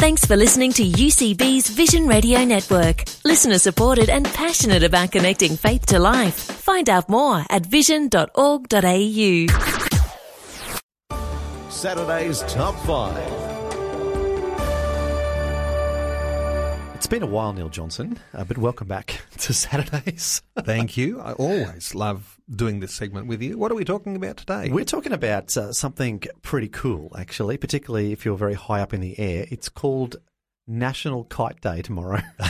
Thanks for listening to UCB's Vision Radio Network. Listener supported and passionate about connecting faith to life. Find out more at vision.org.au. Saturday's Top 5. It's been a while, Neil Johnson, uh, but welcome back to Saturdays. Thank you. I always love doing this segment with you. What are we talking about today? We're talking about uh, something pretty cool, actually, particularly if you're very high up in the air. It's called National Kite Day tomorrow.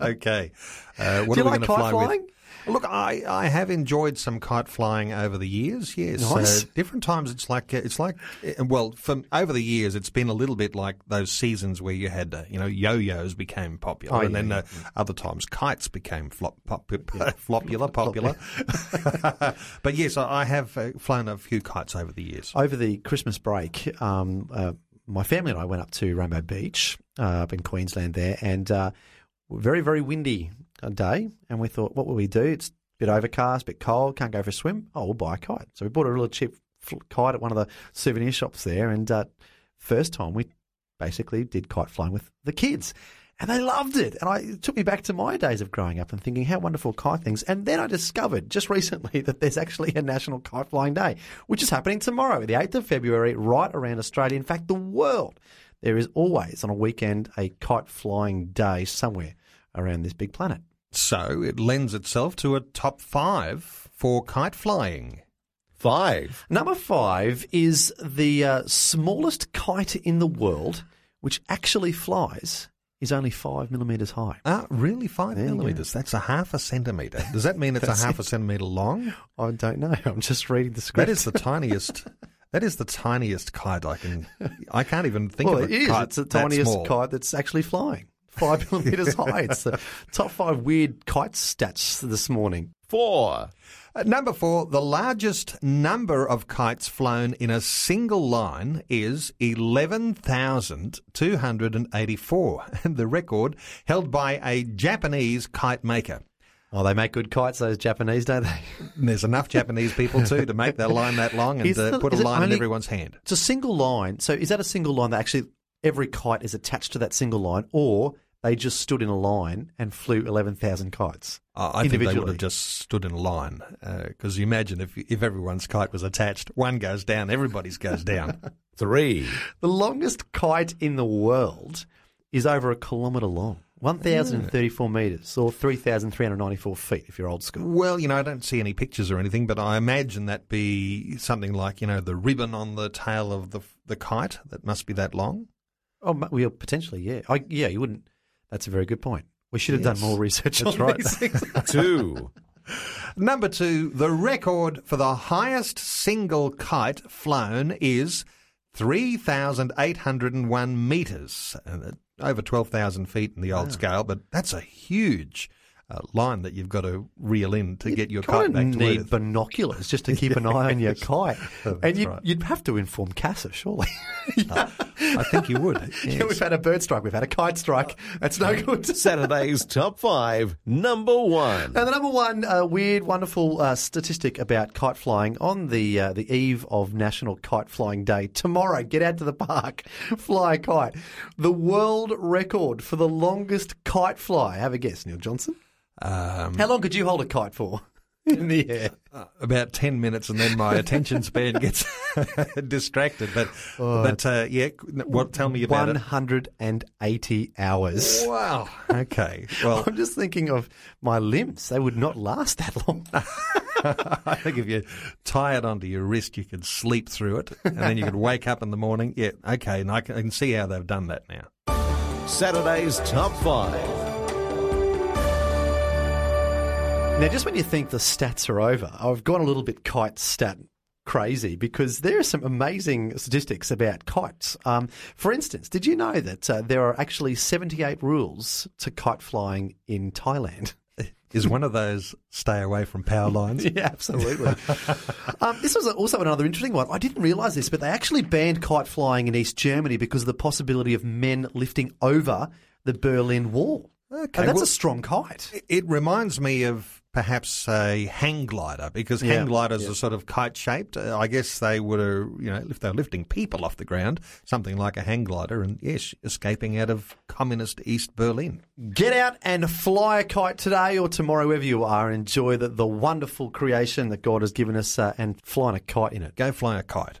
okay. Uh, what Do you are we like going to kite fly flying? Look, I, I have enjoyed some kite flying over the years. Yes, Nice. Uh, different times it's like uh, it's like uh, well, from over the years it's been a little bit like those seasons where you had uh, you know yo-yos became popular, Oh, and yeah, then yeah, uh, other times kites became flop, pop, flopular, popular. but yes, I I have uh, flown a few kites over the years. Over the Christmas break, um, uh, my family and I went up to Rainbow Beach uh, up in Queensland there, and uh, very, very windy uh, day. And we thought, what will we do? It's a bit overcast, a bit cold, can't go for a swim. Oh, we'll buy a kite. So we bought a really cheap kite at one of the souvenir shops there. And uh, first time we basically did kite flying with the kids. And they loved it. And I, it took me back to my days of growing up and thinking how wonderful kite things. And then I discovered just recently that there's actually a National Kite Flying Day, which is happening tomorrow, the 8th of February, right around Australia. In fact, the world. There is always on a weekend a kite flying day somewhere around this big planet. So it lends itself to a top five for kite flying. Five. Number five is the uh, smallest kite in the world, which actually flies, is only five millimetres high. Ah, really? Five There you go. millimetres? That's a half a centimetre. Does that mean it's a half a centimetre long? I don't know. I'm just reading the script. That is the tiniest. That is the tiniest kite I can. I can't even think well, of a it is. kite It's the that tiniest small. kite that's actually flying. Five millimetres high. It's the top five weird kite stats this morning. Four. Uh, number four, the largest number of kites flown in a single line is 11,284, and the record held by a Japanese kite maker. Oh, they make good kites, those Japanese, don't they? There's enough Japanese people too to make that line that long and Is uh, put a line in everyone's hand. It's a single line. So is that a single line that actually every kite is attached to that single line, or they just stood in a line and flew 11,000 kites? Uh, I think they would have just stood in a line because you imagine if if everyone's kite was attached, one goes down, everybody's goes down. Three. The longest kite in the world is over a kilometre long. 1,034 metres or 3,394 feet if you're old school. well, you know, I don't see any pictures or anything, but I imagine that be something like you know the ribbon on the tail of the the kite that must be that long. Oh, well, potentially, yeah. I, yeah, you wouldn't. That's a very good point. We should have Yes. done more research That's on right. these. Two. Number two, the record for the highest single kite flown is 3,801 metres, uh, over 12,000 feet in the old scale, but that's a huge uh, line that you've got to reel in to get your kite back to need Earth. binoculars just to keep an eye on your kite. And you'd, right. you'd have to inform CASA, surely. I think you would. Yeah, we've had a bird strike, we've had a kite strike. That's no good. Saturday's Top 5. Number one. And the number one uh, weird, wonderful uh, statistic about kite flying on the uh, the eve of National Kite Flying Day tomorrow. Get out to the park, fly a kite. The world record for the longest kite fly. Have a guess, Neil Johnson. Um, How long could you hold a kite for in the air? about 10 minutes and then my attention span gets distracted. But, but uh, yeah, what, tell me about One it. hundred and eighty hours. Wow. Okay. Well, I'm just thinking of my limbs. They would not last that long. I think if you tie it onto your wrist, you could sleep through it, and then you could wake up in the morning. Yeah, okay, and I can, I can see how they've done that now. Saturday's Top 5. Now, just when you think the stats are over, I've gone a little bit kite stat crazy because there are some amazing statistics about kites. Um, for instance, did you know that uh, there are actually 78 rules to kite flying in Thailand? Is one of those stay away from power lines? Yeah, absolutely. um, this was also another interesting one. I didn't realise this, but they actually banned kite flying in East Germany because of the possibility of men lifting over the Berlin Wall. Okay, and that's well- a strong kite. It reminds me of perhaps a hang glider because Yeah, hang gliders yeah. are sort of kite shaped. Uh, I guess they would you know, if they're lifting people off the ground, something like a hang glider, and yes, escaping out of communist East Berlin. Get out and fly a kite today or tomorrow, wherever you are. Enjoy the, the wonderful creation that God has given us uh, and flying a kite in it. Go fly a kite.